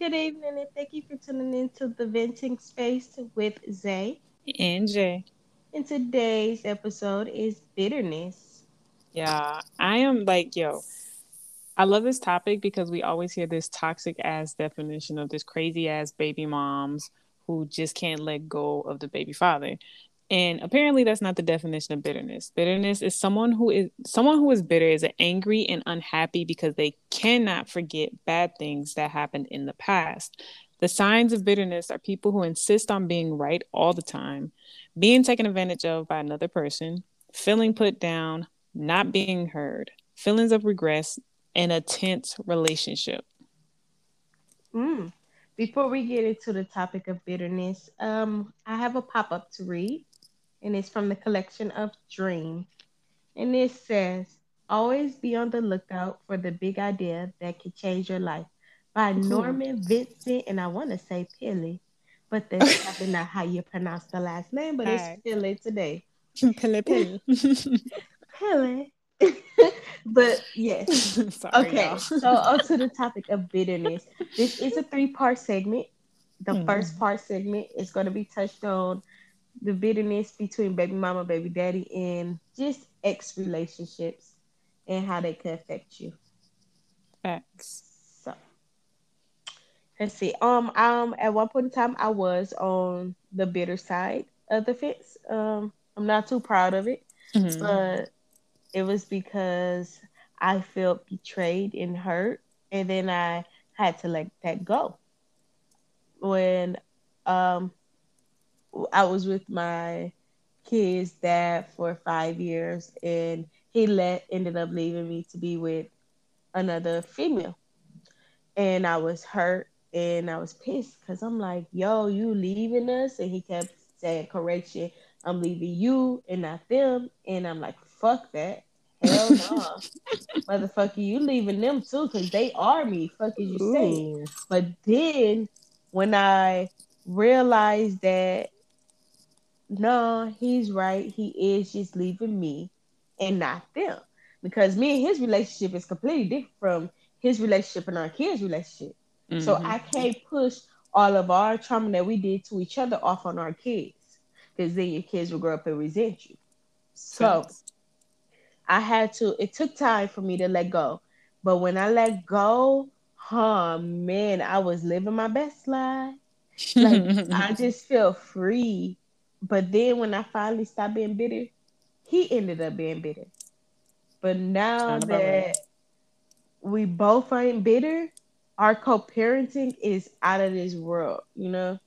Good evening, and thank you for tuning into the Venting Space with Zay and Jay. And today's episode is bitterness. Yeah, I am like, yo, I love this topic because we always hear this toxic ass definition of this crazy ass baby moms who just can't let go of the baby father. And apparently that's not the definition of bitterness. Bitterness is someone who is someone who is bitter is angry and unhappy because they cannot forget bad things that happened in the past. The signs of bitterness are people who insist on being right all the time, being taken advantage of by another person, feeling put down, not being heard, feelings of regret, and a tense relationship. Mm. Before we get into the topic of bitterness, um, I have a pop up to read and it's from the collection of Dream. And it says, Always be on the lookout for the big idea that can change your life by. Norman Vincent, and I want to say Pilly, but that's probably not how you pronounce the last name, but it's right. Pilly today. Pilly Pilly. Pilly. but yes. Sorry, okay, so on to the topic of bitterness. This is a three part segment. The mm. first part segment is going to be touched on the bitterness between baby mama, baby daddy, and just ex relationships and how they can affect you. Facts. So let's see. Um, um, at one point in time, I was on the bitter side of the fence. Um, I'm not too proud of it, mm-hmm. but it was because I felt betrayed and hurt, and then I had to let that go. When um I was with my kid's dad for five years, and he let ended up leaving me to be with another female, and I was hurt and I was pissed because I'm like, "Yo, you leaving us?" And he kept saying, "Correction, I'm leaving you and not them," and I'm like, "Fuck that." Hell no, motherfucker, you leaving them too because they are me. Fuck is you saying? But then when I realized that no, he's right. He is just leaving me and not them. Because me and his relationship is completely different from his relationship and our kids' relationship. Mm-hmm. So I can't push all of our trauma that we did to each other off on our kids. Because then your kids will grow up and resent you. So I had to, it took time for me to let go. But when I let go, huh, man, I was living my best life. Like I just feel free but then when I finally stopped being bitter, he ended up being bitter. But now that we both ain't bitter, our co-parenting is out of this world, you know?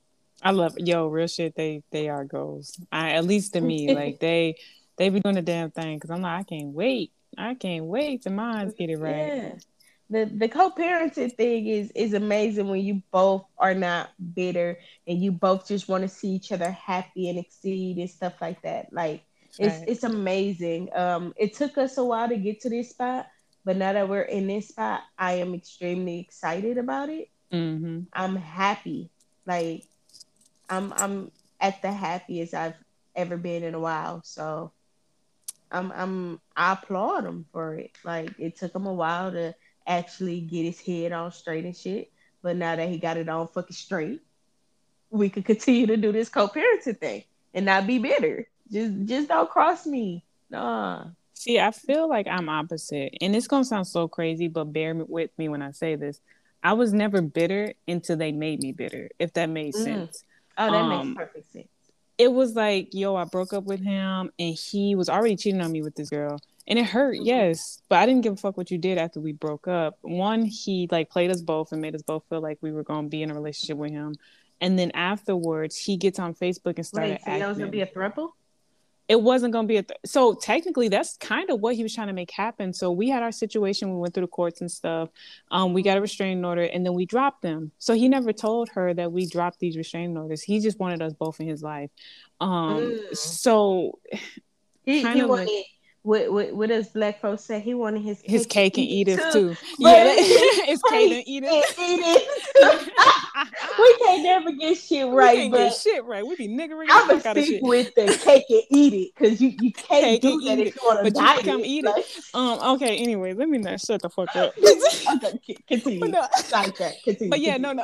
I love yo, real shit, they they are goals. I at least to me, like they they be doing the damn thing because I'm like, I can't wait. I can't wait to minds get it right. Yeah the the co-parenting thing is is amazing when you both are not bitter and you both just want to see each other happy and exceed and stuff like that. Like it's right. it's amazing. Um, it took us a while to get to this spot, but now that we're in this spot, I am extremely excited about it. Mm-hmm. I'm happy. Like I'm I'm at the happiest I've ever been in a while. So I'm I'm I applaud them for it. Like it took them a while to actually get his head on straight and shit. But now that he got it on fucking straight, we could continue to do this co-parenting thing and not be bitter. Just just don't cross me. Nah. See, I feel like I'm opposite. And it's gonna sound so crazy, but bear with me when I say this. I was never bitter until they made me bitter, if that made mm. sense. Oh, that um, makes perfect sense. It was like, yo, I broke up with him and he was already cheating on me with this girl and it hurt yes. But i didn't give a fuck what you did after we broke up. One he like played us both and made us both feel like we were going to be in a relationship with him. And then afterwards he gets on facebook and started Wait, so that was going to be a throuple? It wasn't going to be a th- so technically that's kind of what he was trying to make happen. So we had our situation we went through the courts and stuff. Um, we got a restraining order and then we dropped them. So he never told her that we dropped these restraining orders. He just wanted us both in his life. Um, mm. so he, he wanted like, what what, what does Black folks say? He wanted his cake his cake and, eat it too. too. Yeah, it's cake and eat it. we can't never get shit right. We can't get shit right. We be niggering. I'm gonna stick with the cake and eat it because you, you can't cake do that if you want to But you come eat it. Um. Okay. Anyway, let me not shut the fuck up. okay, continue. But, no. continue. But yeah, no, no.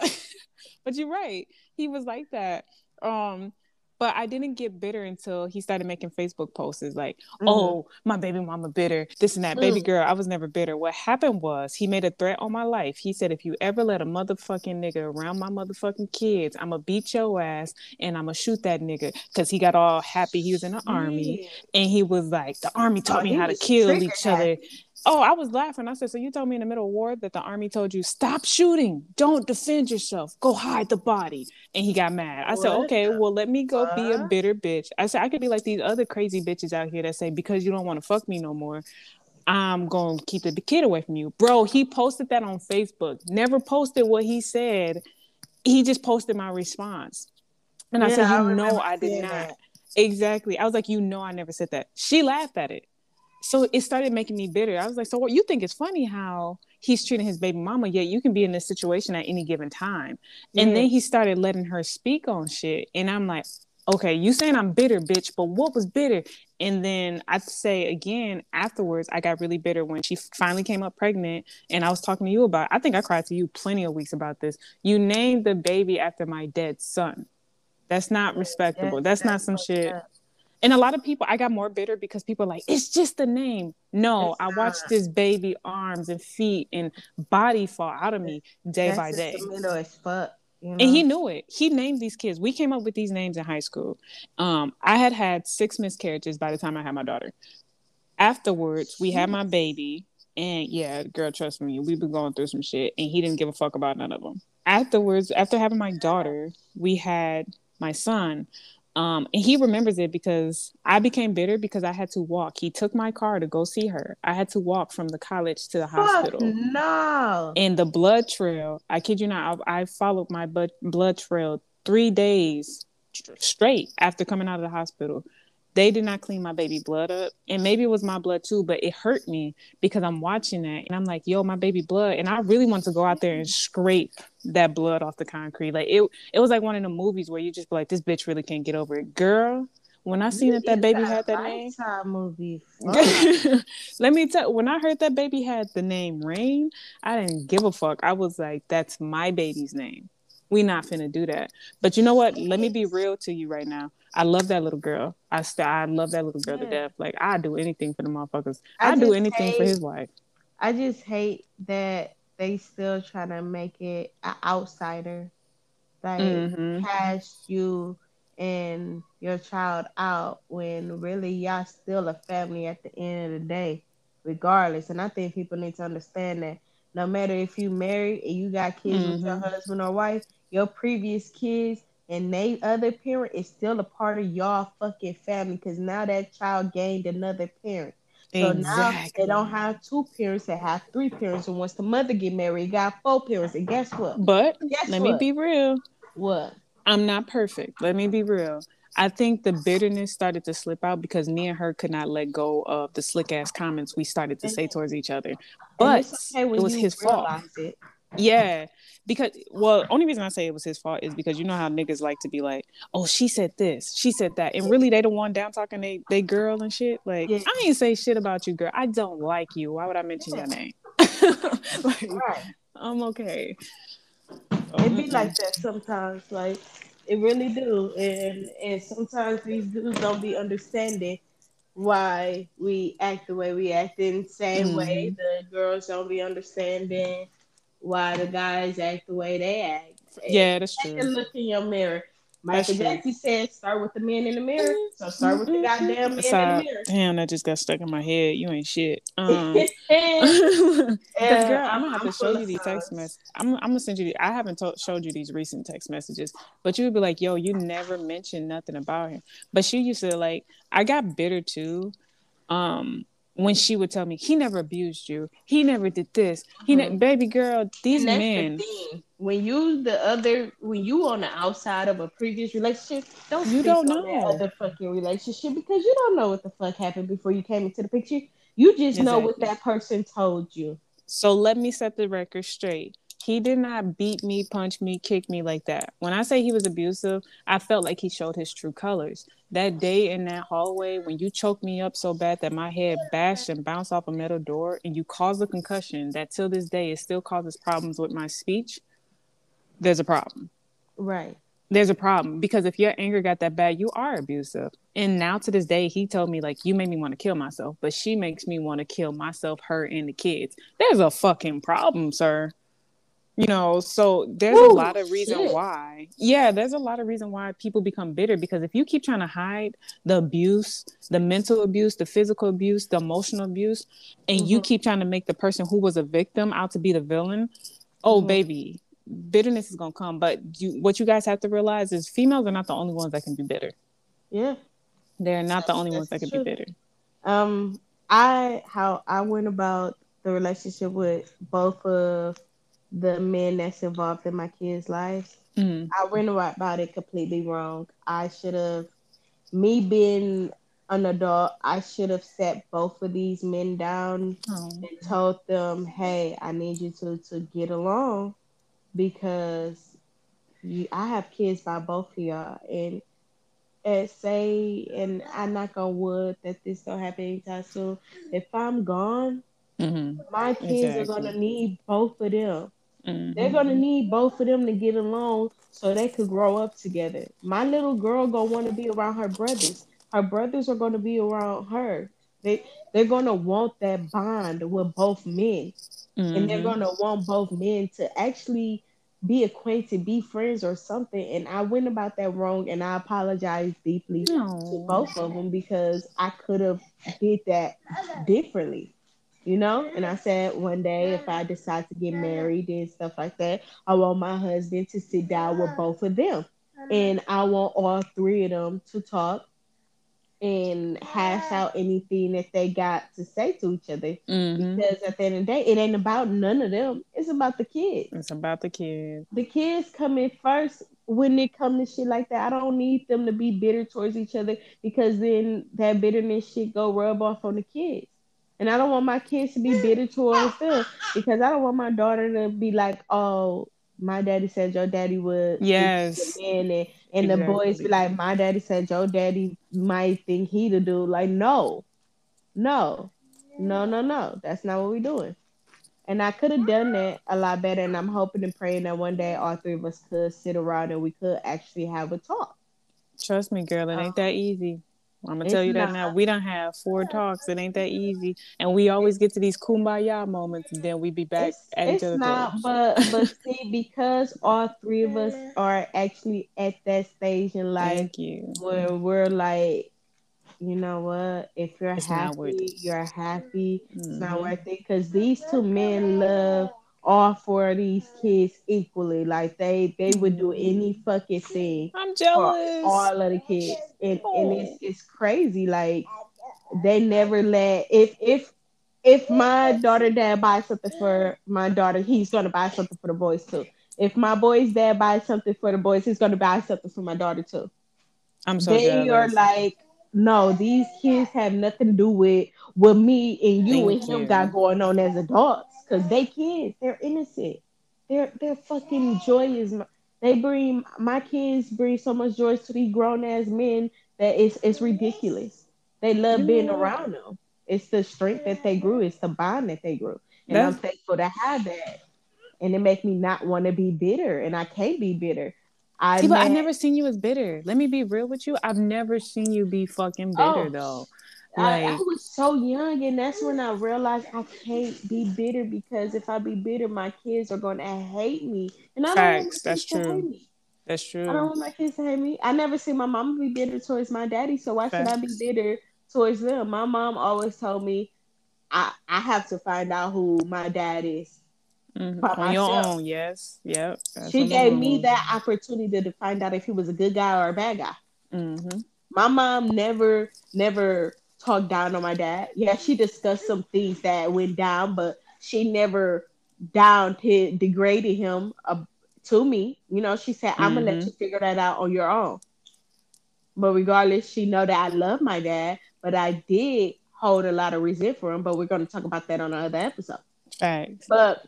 but you're right. He was like that. Um but I didn't get bitter until he started making Facebook posts like, mm-hmm. "Oh, my baby mama bitter, this and that." Mm. Baby girl, I was never bitter. What happened was he made a threat on my life. He said, "If you ever let a motherfucking nigga around my motherfucking kids, I'ma beat your ass and I'ma shoot that nigga." Because he got all happy. He was in the army, and he was like, "The army taught oh, me how to kill each other." Oh, I was laughing. I said, So you told me in the middle of war that the army told you, stop shooting, don't defend yourself, go hide the body. And he got mad. I what said, Okay, well, let me go be a bitter bitch. I said, I could be like these other crazy bitches out here that say, Because you don't want to fuck me no more, I'm going to keep the kid away from you. Bro, he posted that on Facebook, never posted what he said. He just posted my response. And yeah, I said, You I know, I did not. That. Exactly. I was like, You know, I never said that. She laughed at it so it started making me bitter. I was like, so what you think it's funny how he's treating his baby mama, yet you can be in this situation at any given time. Yeah. And then mm-hmm. he started letting her speak on shit. And I'm like, okay, you saying I'm bitter, bitch, but what was bitter? And then I'd say again afterwards, I got really bitter when she finally came up pregnant and I was talking to you about I think I cried to you plenty of weeks about this. You named the baby after my dead son. That's not respectable. that's, that's, not some shit. Up and a lot of people i got more bitter because people are like it's just the name. No i watched this baby arms and feet and body fall out of me day That's by day. as fuck, you know? and he knew it. He named these kids. We came up with these names in high school. Um, i had had six miscarriages by the time i had my daughter. Afterwards we had my baby and yeah girl trust me we've been going through some shit and he didn't give a fuck about none of them afterwards after having my daughter we had my son um, and he remembers it because I became bitter because I had to walk. He took my car to go see her. I had to walk from the college to the Fuck hospital. No. And the blood trail, I kid you not, I, I followed my blood, blood trail three days straight after coming out of the hospital they did not clean my baby blood up and maybe it was my blood too but it hurt me because i'm watching that and i'm like yo my baby blood and i really want to go out there and scrape that blood off the concrete like it it was like one of the movies where you just be like this bitch really can't get over it girl when I seen that that baby had that name, movie. let me tell. When I heard that baby had the name Rain, I didn't give a fuck. I was like, "That's my baby's name." We not finna do that. But you know what? Let me be real to you right now. I love that little girl. I st- I love that little girl yeah. to death. Like I do anything for the motherfuckers. I, I do anything hate, for his wife. I just hate that they still trying to make it an outsider, like mm-hmm. cast you and your child out when really y'all still a family at the end of the day, regardless. And I think people need to understand that no matter if you married and you got kids mm-hmm. with your mm-hmm. husband or wife, your previous kids and they other parent is still a part of y'all fucking family because now that child gained another parent. So now they don't have two parents, they have three parents. And once the mother get married, got four parents. And guess what? But guess let what? me be real. What? I'm not perfect. Let me be real. I think the bitterness started to slip out because me and her could not let go of the slick ass comments we started to say towards each other. But okay it was his fault. It. Yeah because well only reason i say it was his fault is because you know how niggas like to be like oh she said this she said that and really they don't want down talking they they girl and shit like yeah. i ain't say shit about you girl i don't like you why would i mention your name like, right. i'm okay it be like that sometimes like it really do and and sometimes these dudes don't be understanding why we act the way we act in the same mm-hmm. way the girls don't be understanding why the guys act the way they act. Yeah, that's true. Look in your mirror. Michael Jackson said, "Start with the man in the mirror." So start with the mm-hmm. goddamn man in the mirror. Damn, that just got stuck in my head. You ain't shit. Um, girl, I'm gonna have to show you these text messages. I'm, I'm, gonna send you. The, I haven't to- showed you these recent text messages, but you would be like, "Yo, you never mentioned nothing about him." But she used to like. I got bitter too. Um, when she would tell me he never abused you he never did this he mm-hmm. baby girl these men when you the other when you on the outside of a previous relationship, don't you don't know that other fucking relationship because you don't know what the fuck happened before you came into the picture. You just exactly. know what that person told you. So let me set the record straight. He did not beat me, punch me, kick me like that. When I say he was abusive, I felt like he showed his true colors. That day in that hallway, when you choked me up so bad that my head bashed and bounced off a metal door, and you caused a concussion that till this day it still causes problems with my speech, there's a problem. Right. There's a problem because if your anger got that bad, you are abusive. And now to this day, he told me, like, you made me want to kill myself, but she makes me want to kill myself, her, and the kids. There's a fucking problem, sir. You know, so there's Ooh, a lot of reason shit. why. Yeah, there's a lot of reason why people become bitter because if you keep trying to hide the abuse, the mental abuse, the physical abuse, the emotional abuse, and mm-hmm. you keep trying to make the person who was a victim out to be the villain, oh mm-hmm. baby, bitterness is gonna come. But you, what you guys have to realize is females are not the only ones that can be bitter. Yeah, they're not the only ones that can true. be bitter. Um, I how I went about the relationship with both of the men that's involved in my kids' lives. Mm-hmm. I went about it completely wrong. I should have, me being an adult, I should have set both of these men down oh. and told them, "Hey, I need you to to get along because you, I have kids by both of y'all, and and say, and I knock on wood that this don't happen anytime soon. If I'm gone, mm-hmm. my kids exactly. are gonna need both of them. Mm-hmm. They're gonna need both of them to get along so they could grow up together. My little girl gonna want to be around her brothers. Her brothers are gonna be around her. They they're gonna want that bond with both men mm-hmm. and they're mm-hmm. gonna want both men to actually be acquainted, be friends, or something. And I went about that wrong, and I apologize deeply to both of them because I could have did that differently, you know. And I said one day if I decide to get married and stuff like that, I want my husband to sit down with both of them, and I want all three of them to talk and hash out anything that they got to say to each other. Mm-hmm. Because at the end of the day, it ain't about none of them. It's about the kids. It's about the kids. The kids come in first when it come to shit like that. I don't need them to be bitter towards each other because then that bitterness shit go rub off on the kids. And I don't want my kids to be bitter towards them because I don't want my daughter to be like, oh, my daddy said your daddy would yes. and, and exactly. the boys be like my daddy said your daddy might think he to do like no no no no no. That's not what we're doing. And i could have done that a lot better and i'm hoping and praying that one day all three of us could sit around and we could actually have a talk. Trust me girl. It ain't that easy I'm gonna it's tell you that not. now. We don't have four talks. It ain't that easy, and we always get to these kumbaya moments, and then we be back it's, at each other. It's not, but but see, because all three of us are actually at that stage in life where we're like, you know what? If you're it's happy, you're happy. Mm-hmm. It's not mm-hmm. worth it because these two men love all four of these kids equally. Like they they would do any fucking thing. I'm jealous. all of the kids, and oh. and it's it's crazy. Like they never let if if if my daughter dad buys something for my daughter, he's gonna buy something for the boys too. If my boy's dad buys something for the boys, he's gonna buy something for my daughter too. I'm so they jealous. are like, no, these kids have nothing to do with what me and you Thank and him you. got going on as adults because they kids, they're innocent. They're they're fucking joyous. They bring my kids bring so much joy to these grown ass men that it's it's ridiculous. They love being around them. It's the strength that they grew. It's the bond that they grew, and That's... I'm thankful to have that. And it make me not want to be bitter, and I can't be bitter. I See, but I've never seen you as bitter. Let me be real with you. I've never seen you be fucking bitter oh, though. Like, I, I, was so young, and that's when I realized I can't be bitter because if I be bitter, my kids are gonna hate me, and I don't want that's true. That's true. I don't want my kids to hate me. I never see my mom be bitter towards my daddy, so why Facts. should I be bitter towards them? My mom always told me I I have to find out who my dad is. Mm-hmm. On myself. your own, yes, yep. She gave me that opportunity to find out if he was a good guy or a bad guy. Mm-hmm. My mom never, never talk down on my dad. Yeah, she discussed some things that went down, but she never down to degraded him uh, to me. You know, she said, I'm mm-hmm. gonna let you figure that out on your own. But regardless, she know that I love my dad, but I did hold a lot of resent for him. But we're gonna talk about that on another episode. Thanks. But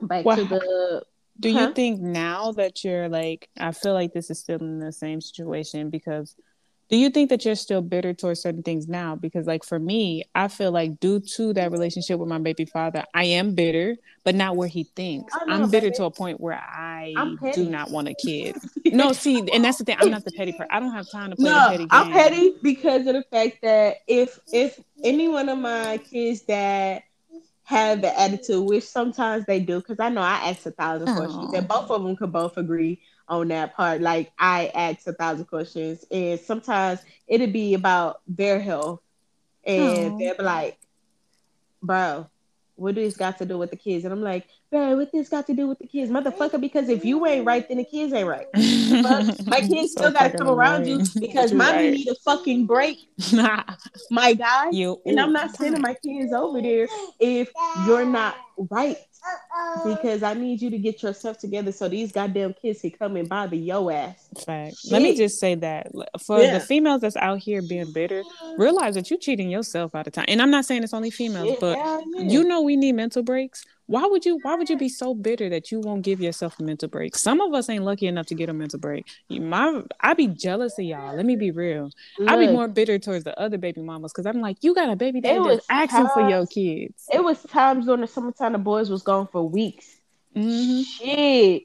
back well, to the do huh? you think now that you're like I feel like this is still in the same situation because do you think that you're still bitter towards certain things now because like for me i feel like due to that relationship with my baby father i am bitter but not where he thinks know, i'm bitter baby. to a point where i do not want a kid no see and that's the thing i'm not the petty person i don't have time to play no, petty game. i'm petty because of the fact that if if any one of my kids that have the attitude which sometimes they do because i know i ask a thousand Aww. questions and both of them could both agree on that part. Like I ask a thousand questions, and sometimes it'd be about their health, and Aww. they'll be like, "Bro, what do this got to do with the kids?" And I'm like, "Bro, what this got to do with the kids, motherfucker? Because if you ain't right, then the kids ain't right. But my kids so still gotta come around you because mommy right. need a fucking break, my guy. You, and I'm not sending my kids over there if you're not right because I need you to get yourself together so these goddamn kids can come and bother your ass. Fact. Let me just say that for yeah. the females that's out here being bitter, realize that you're cheating yourself out of time. And I'm not saying it's only females, Shit, but yeah. you know we need mental breaks why would you why would you be so bitter that you won't give yourself a mental break? Some of us ain't lucky enough to get a mental break. My i be jealous of y'all. Let me be real. Look, i be more bitter towards the other baby mamas because i'm like you got a baby daddy that's asking for your kids. it was times during the summertime the boys was gone for weeks. Mm-hmm. shit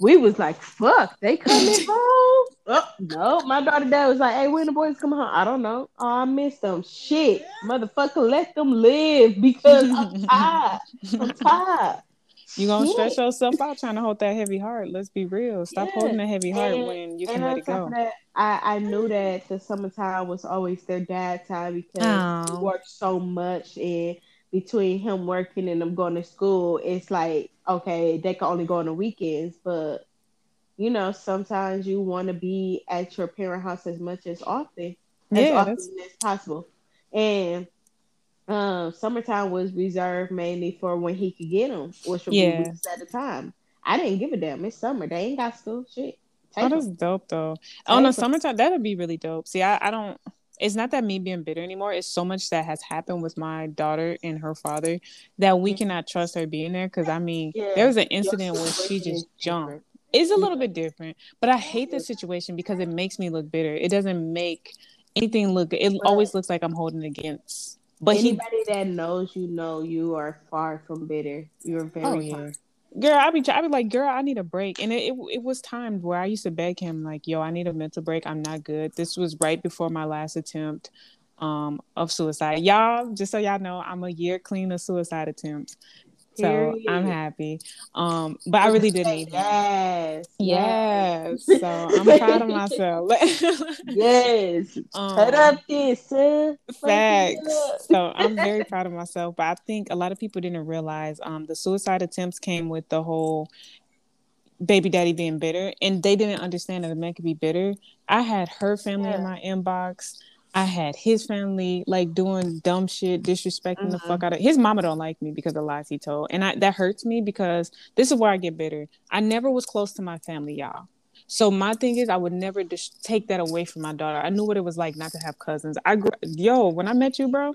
we was like fuck they coming home Oh, no, my daughter dad was like, "Hey, when the boys come home?" I don't know. Oh, I missed them. Shit, motherfucker, let them live because I'm tired. I'm tired. You gonna Shit. stress yourself out trying to hold that heavy heart. Let's be real. Stop yeah. holding a heavy heart and, when you can let it go. That, I, I knew that the summertime was always their dad time because oh. he worked so much and between him working and them going to school, it's like okay, they can only go on the weekends, but you know, sometimes you want to be at your parent house as much as often as yeah, often that's... as possible. And um, summertime was reserved mainly for when he could get them, which would yeah. be weeks at a time. I didn't give a damn. It's summer. They ain't got school. Shit. Take oh, that's them. dope though. Take oh no, summertime that'd be really dope. See, I, I don't it's not that me being bitter anymore. It's so much that has happened with my daughter and her father that we mm-hmm. cannot trust her being there. Cause I mean, yeah. there was an incident where she just jumped It's a little bit different, but I hate this situation because it makes me look bitter. It doesn't make anything look. It always looks like I'm holding against. But anybody he, that knows you know you are far from bitter. You're very oh, yeah. Girl, I be I be like, girl, I need a break, and it, it it was times where I used to beg him like, yo, I need a mental break. I'm not good. This was right before my last attempt um of suicide. Y'all, just so y'all know, I'm a year clean of suicide attempts. So I'm happy. Um, but I really did need yes, yes. yes. So I'm proud of myself. yes. Um, Cut up this, Facts. So I'm very proud of myself. But I think a lot of people didn't realize um the suicide attempts came with the whole baby daddy being bitter and they didn't understand that a man could be bitter. I had her family yeah. in my inbox. I had his family like doing dumb shit, disrespecting mm-hmm. the fuck mm-hmm. out of his mama don't like me because of lies he told. And I, that hurts me because this is where I get bitter. I never was close to my family, y'all. So my thing is I would never just take that away from my daughter. I knew what it was like not to have cousins. I grew, yo, when I met you, bro,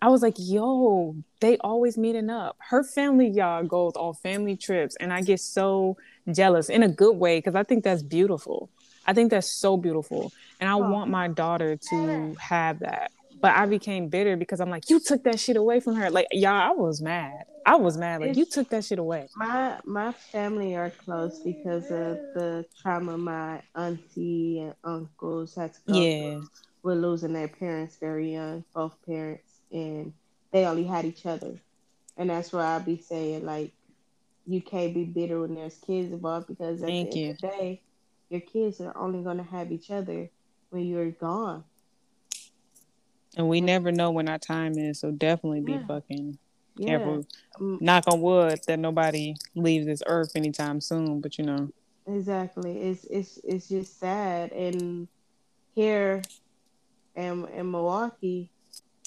I was like, yo, they always meeting up. Her family, y'all, goes on family trips. And I get so jealous in a good way because I think that's beautiful. I think that's so beautiful. And I oh. want my daughter to have that. But I became bitter because I'm like, you took that shit away from her. Like, y'all, I was mad. I was mad. Like, it's, you took that shit away. My my family are close because of the trauma my auntie and uncles had to go yeah. through with losing their parents very young, both parents, and they only had each other. And that's why I be saying like, you can't be bitter when there's kids involved because at Thank the end you. of the day, your kids are only going to have each other when you're gone. And we never know when our time is, so definitely be yeah. fucking careful. Yeah. Um, Knock on wood that nobody leaves this earth anytime soon, but you know. Exactly. It's it's it's just sad. And here in in Milwaukee,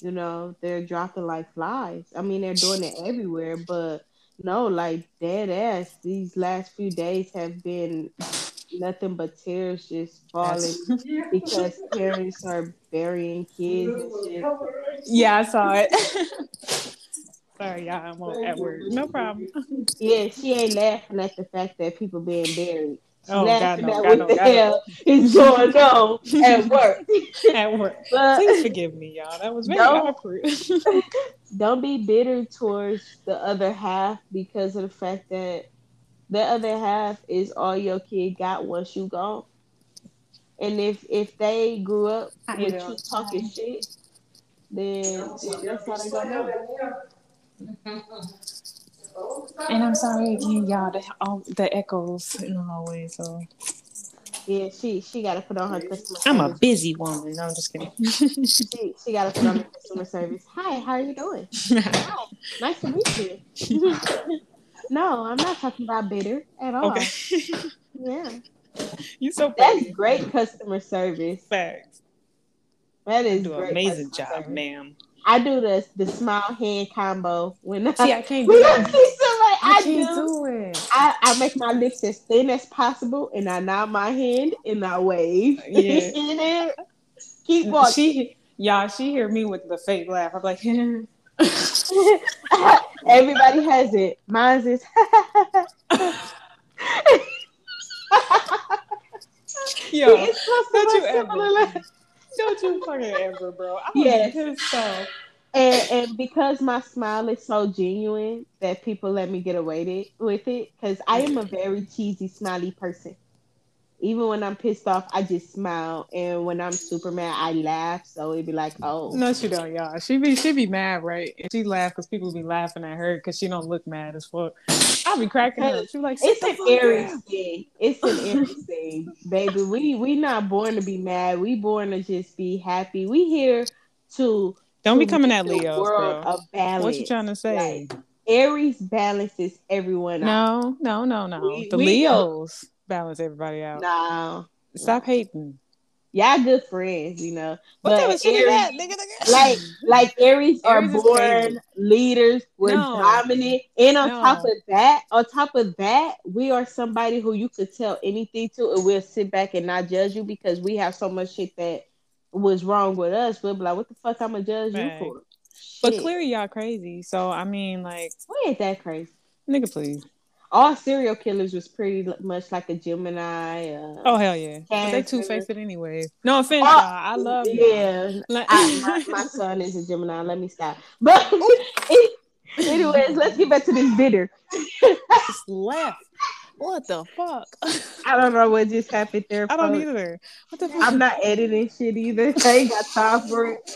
you know, they're dropping like flies. I mean, they're doing it everywhere, but No, like dead ass. These last few days have been nothing but tears just falling because parents are burying kids. Yeah, I saw it. Sorry, y'all. I'm at work. No problem. Yeah, she ain't laughing at the fact that people being buried. She's Oh, God, laughing no, at God, what no, the God, no. hell is going on at work. At work. But Please forgive me, y'all. That was very No. awkward. don't be bitter towards the other half because of the fact that the other half is all your kid got once you gone. And if if they grew up I with know. you talking shit, then that's how they gonna know. and I'm sorry again, y'all. The, all, the echoes in the hallway. So Yeah, she she got to put on her customer I'm a busy woman. No, I'm just kidding. She, she got to put on the customer service. Hi, how are you doing? Hi, nice to meet you. No, I'm not talking about bitter at all. okay. Yeah, you so that's great customer service. Facts. That You is do an amazing job, service. ma'am. I do the the small hand combo when I See, I can't when do I that. see somebody. I I, can't do. do it. I, I make my lips as thin as possible, and I nod my hand and I wave. Uh, yeah. And then keep walking. She, y'all, she hear me with the fake laugh. I'm like, Everybody has it. Mine's is. yo, it's to don't you ever. like- don't you fucking ever, bro. I'm Yes. pissed off. And, and because my smile is so genuine that people let me get away with it, because I am a very cheesy, smiley person. Even when I'm pissed off, I just smile, and when I'm super mad, I laugh. So it'd be like, oh, No, she don't, y'all. She be she be mad, right? And she laugh because people be laughing at her because she don't look mad as fuck. I'll be cracking up. She like, it's an Aries thing. It's an Aries thing, baby. We we not born to be mad. We born to just be happy. We here to Don't be coming at Leo. Leos, world bro. of balance. What you trying to say? Like, Aries balances everyone out. no, no, no, no. We- the we- Leos balance everybody out. No, Stop hating. y'all good friends, you know. What But shit Aries- that, nigga? nigga? Like like Aries are Aries is born leaders. We're No. dominant, and on No. top of that, on top of that, we are somebody who you could tell anything to, and we'll sit back and not judge you because we have so much shit that was wrong with us. We'll be like, "What the fuck? I'm gonna judge Right. you for?" but Shit. clearly y'all crazy. So I mean, like, we ain't that crazy. nigga, please. All serial killers was pretty much like a Gemini. Uh, Oh hell yeah. They two faced anyway. No offense, Oh. I love. Yeah, Like- I, my, my son is a Gemini. Let me stop. But anyways, let's get back to this bitter. just left. What the fuck? I don't know what just happened there. I don't folks. either. What the fuck? I'm not editing shit either. I ain't got time for it.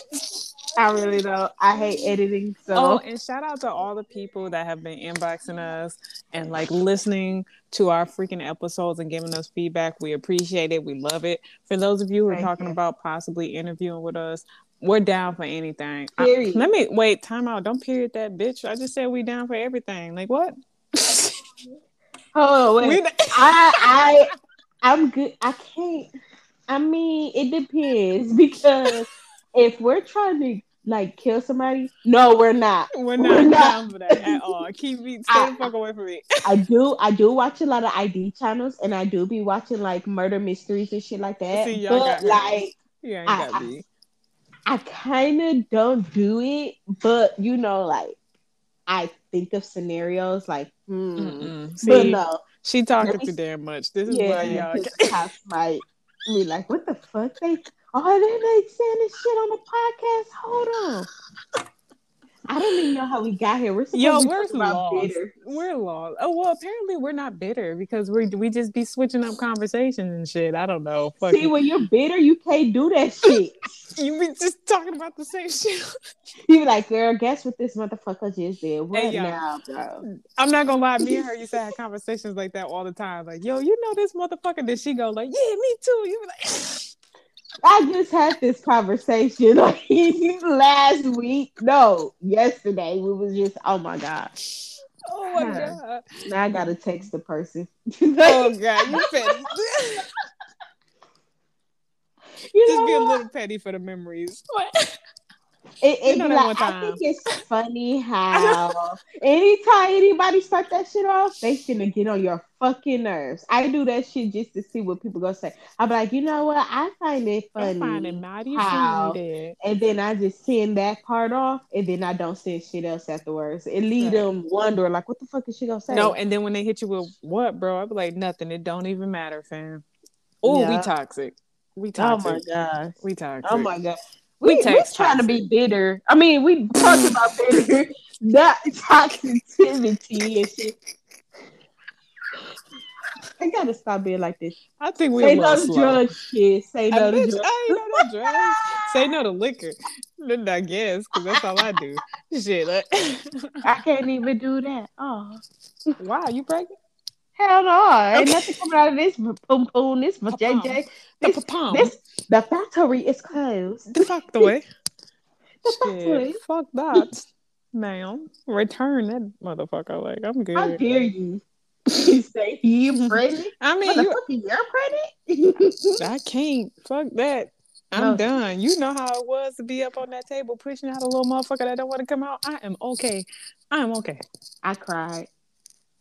I really don't. I hate editing. So Oh, and shout out to all the people that have been inboxing us and like listening to our freaking episodes and giving us feedback. We appreciate it. We love it. For those of you who are Thank talking you. about possibly interviewing with us, we're down for anything. I- let me wait. Time out. Don't period that bitch. I just said we down for everything. Like what? oh wait, I I I'm good. I can't. I mean, it depends because if we're trying to like kill somebody, no, we're not. We're not, We're not. down for that at all. Keep me stay I- the fuck away from me. I do I do watch a lot of ID channels and I do be watching like murder mysteries and shit like that. See, y'all but me. like Yeah, I- ain't got me. I kind of don't do it, but you know, like I think of scenarios like, hmm. Mm-mm. But no, she talking Let me- too damn much. This is yeah, why y'all. because cops might be like, "What the fuck? They oh, they they saying this shit on the podcast? Hold on." I don't even know how we got here. We're supposed Yo, to be we're lost. bitter. We're lost. Oh well, apparently we're not bitter because we we just be switching up conversations and shit. I don't know. Fuck See, it. when you're bitter, you can't do that shit. you be just talking about the same shit. You be like, girl, guess what this motherfucker just did? What Hey, yo. now, bro? I'm not gonna lie. Me and her used to have conversations like that all the time. Like, yo, you know this motherfucker? Did she go like, yeah, me too? You be like, I just had this conversation like last week. No, yesterday. We was just, oh my god. oh my god. Now I gotta text the person. Oh god, you petty. you just be a little petty for the memories. What? It, it you know like, I think it's funny how anytime anybody start that shit off, they gonna get on your fucking nerves. I do that shit just to see what people gonna say. I'm like, you know what? I find it funny. I find it mighty how, and then I just send that part off, and then I don't send shit else afterwards. It lead them wondering like, what the fuck is she gonna say? No, and then when they hit you with what, bro? I be like, nothing. It don't even matter, fam. Oh, yeah. we toxic. We toxic. Oh my god. We toxic. Oh my god. We, we, we trying to be bitter. I mean, we talk about bitter, not toxicity and shit. I gotta stop being like this. I think we say no to drugs, shit. Say no to drugs. I ain't no to drugs. Say no to liquor. Then I guess because that's all I do. Shit, like, I can't even do that. Oh, wow, you pregnant? Hell no, ain't nothing coming out of this boom boom. Um, um, this for JJ. This, the this the factory is closed. The factory. the factory. Fuck that, ma'am. Return that motherfucker. Like I'm good. How dare you? you say he pregnant? I mean, you, you're pregnant. I can't. Fuck that. I'm no. done. You know how it was to be up on that table pushing out a little motherfucker that don't want to come out. I am okay. I am okay. I cried.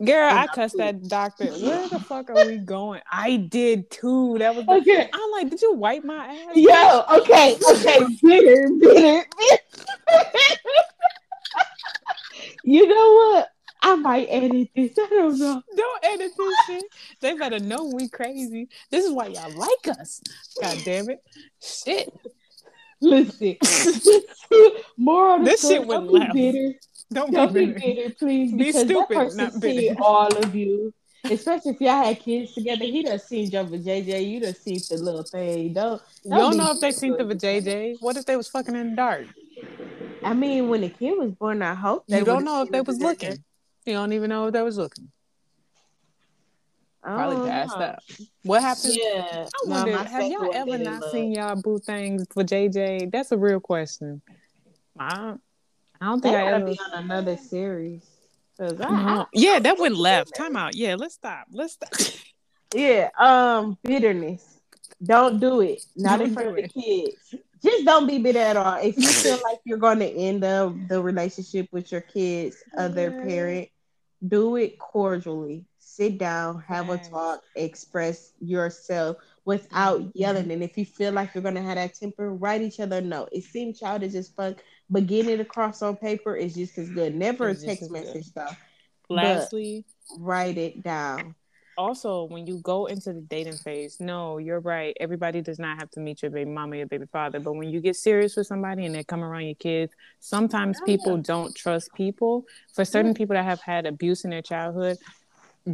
Girl, I cussed that doctor. Where the fuck are we going? I did too. That was okay. I'm like, did you wipe my ass? Yo, okay, okay, bitter, bitter, you know what? I might edit this. I don't know. Don't edit this shit. They better know we crazy. This is why y'all like us. God damn it. Shit. Listen. More on this shit went left. Bitter. Don't, Don't be, bitter. bitter, please. Be because stupid, that person see all of you. Especially if y'all had kids together, he done seen Jump with JJ. You done seen the little thing. Don't, don't you don't know if they seen the JJ. What if they was fucking in the dark? I mean, when the kid was born, I hope you don't know if they was looking. You don't even know if they was looking. Probably oh, passed up. What happened? Yeah. I wonder, no, have y'all ever not seen y'all boo things for JJ? That's a real question. I, I don't think I ever be on another series. I, yeah, that went left. Time out. Yeah, let's stop. Let's stop. yeah, um, bitterness. Don't do it. Not don't in front of the kids. Just don't be bitter at all. If you feel like you're going to end the the relationship with your kids, other parent, do it cordially. Sit down, have a talk, express yourself without yelling. And if you feel like you're gonna have that temper, write each other a note. It seems childish as fuck, but getting it across on paper is just as good. Never it's a text message though. Lastly, write it down. Also, when you go into the dating phase, no, you're right. Everybody does not have to meet your baby mama, your baby father. But when you get serious with somebody and they come around your kids, sometimes oh, people don't trust people. For certain people that have had abuse in their childhood,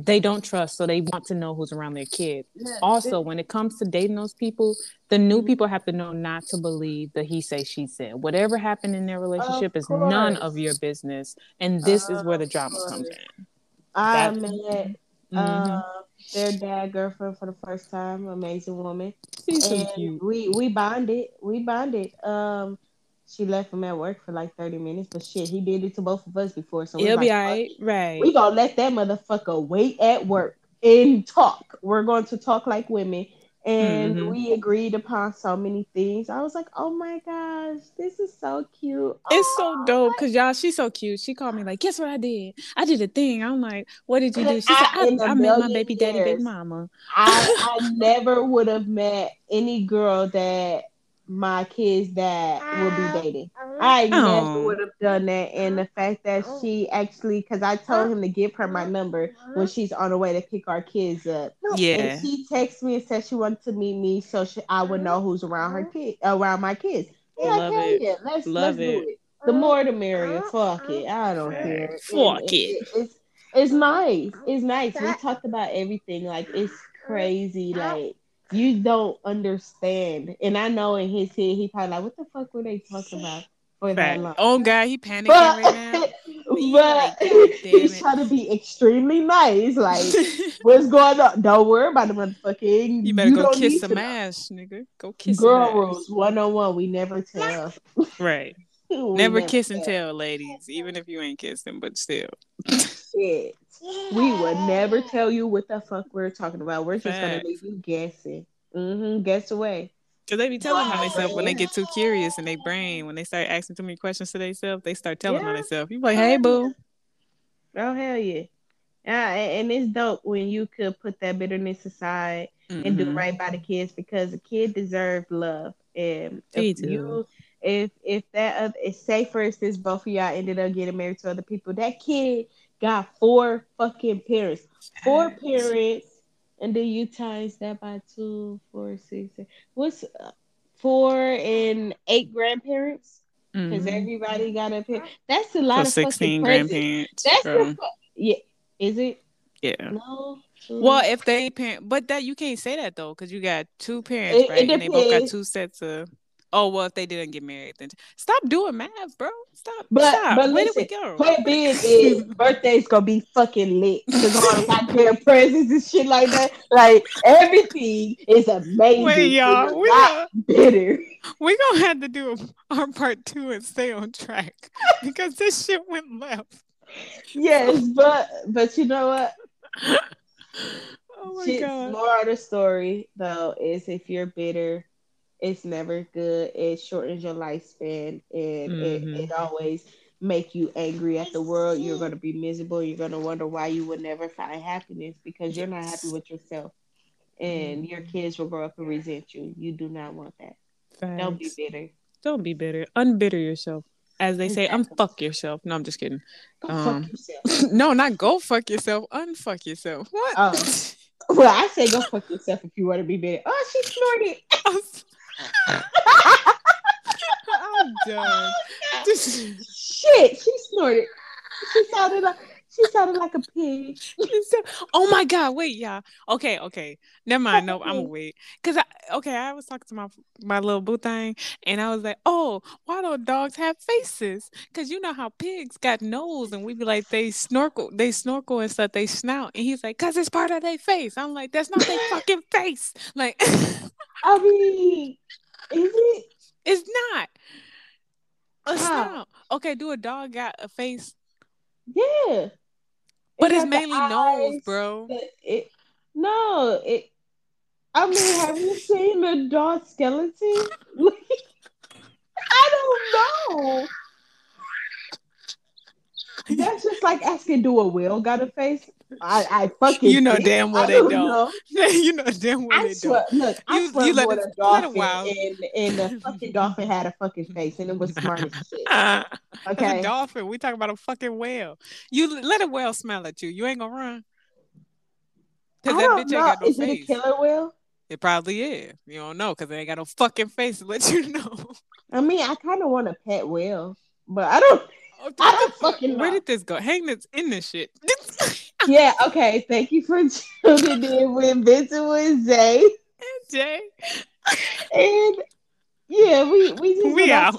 they don't trust, so they want to know who's around their kid. Yeah, also, it, when it comes to dating those people, the new mm-hmm. people have to know not to believe the he say she said. Whatever happened in their relationship is none of your business, and this is where the drama comes in. I met mm-hmm. uh, their dad girlfriend for the first time, amazing woman. She's so cute. We we bonded. We bonded. Um, she left him at work for like 30 minutes, but shit, he did it to both of us before. So it'll be like, all right, right. We gonna let that motherfucker wait at work and talk. We're going to talk like women. And mm-hmm. we agreed upon so many things. I was like, "Oh my gosh, this is so cute! It's oh, so dope because y'all, she's so cute. She called me like, "Guess what I did? I did a thing." I'm like, "What did you do?" She said, "I, I met my baby daddy, big mama." I, I never would have met any girl that my kids that will be uh, dating. Uh, I oh. never would have done that. And the fact that oh. she actually, because I told him to give her my uh-huh. number when she's on her way to pick our kids up. Yeah. And she texted me and said she wanted to meet me so she, I would know who's around her kid, around my kids. Yeah, Love it. Yeah. Let's, Love let's it. do it. The more the merrier. Fuck it. I don't care. Fuck it. it. It's, it's nice. It's nice. We talked about everything. Like, it's crazy. Like, you don't understand. And I know in his head, he probably like, what the fuck were they talking about for that long? Oh God, he panicking but, right now. but like, he's trying to be extremely nice. Like, what's going on? Don't worry about the motherfucking. You better you go kiss some ass, nigga. Go kiss. Girl rules one on one. We never tell. Right. never, never kiss tell. and tell, ladies. Even if you ain't kissing, but still. Shit. We would never tell you what the fuck we're talking about. We're just Facts. gonna leave you guessing. Mm-hmm. Guess away. Cause they be telling on themselves when they get too curious in their brain, when they start asking too many questions to themselves, they start telling yeah. on themselves. You like, hey, boo. Oh hell yeah. Yeah, and it's dope when you could put that bitterness aside mm-hmm. and do mm-hmm. right by the kids because the kid deserves love. And if you if if that uh, if say for instance both of y'all ended up getting married to other people, that kid got four fucking parents. Four parents and then you times that by two, four, six, seven. what's uh, four and eight grandparents? Because mm-hmm. everybody got a parent. That's a lot so of 16 grandparents. That's a, yeah. Is it? Yeah. No. Well, if they parent, but that you can't say that though, because you got two parents, it, right? It and they both got two sets of Oh well, if they didn't get married, then stop doing math, bro. Stop. But stop. but Where listen, point being is birthday's gonna be fucking lit because all goddamn presents and shit like that. Like everything is amazing. Wait, y'all, we not bitter. We gonna have to do our part two and stay on track because this shit went left. Yes, but but you know what? Oh my Shit's god. More of the story though is if you're bitter it's never good. It shortens your lifespan and mm-hmm. it, it always make you angry at the world. You're gonna be miserable. You're gonna wonder why you would never find happiness because you're not happy with yourself. And mm-hmm. your kids will grow up and resent you. You do not want that. Facts. Don't be bitter. Don't be bitter. Unbitter yourself. As they say, unfuck yourself. No, I'm just kidding. Um, fuck yourself. no, not go fuck yourself. Unfuck yourself. What? Oh. Well, I say go fuck yourself if you want to be bitter. Oh, she snorted. I'm done. Shit, she snorted. She sounded like she sounded like a pig. oh my god! Wait, y'all. Okay, okay. Never mind. No, I'm gonna wait. Cause I okay, I was talking to my my little boo thing, and I was like, "Oh, why don't dogs have faces? Cause you know how pigs got nose, and we be like they snorkel, they snorkel and stuff, they snout." And he's like, "Cause it's part of their face." I'm like, "That's not their fucking face." Like, I mean, is it? It's not. A snout. Okay, do a dog got a face? Yeah. But it it's mainly nose, bro. It, no, it. I mean, have you seen a dog skeleton? I don't know. That's just like asking, do a whale got a face? I, I fucking you know damn well they don't. you know damn well I they swear, don't. Look, I you, swear you let a dolphin and, and the fucking dolphin had a fucking face and it was smart as shit. okay, a dolphin. We talking about a fucking whale. You let a whale smile at you. You ain't gonna run. Cause that bitch ain't got no is face. it a killer whale? It probably is. You don't know because they ain't got no fucking face to let you know. I mean, I kind of want a pet whale, but I don't. Oh, I don't fucking know. Where did this go? Hang this in this shit. Yeah, okay. Thank you for tuning in with Vincent with Zay. And Jay. And yeah, we we just we out.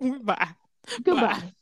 Bye. Goodbye. Bye.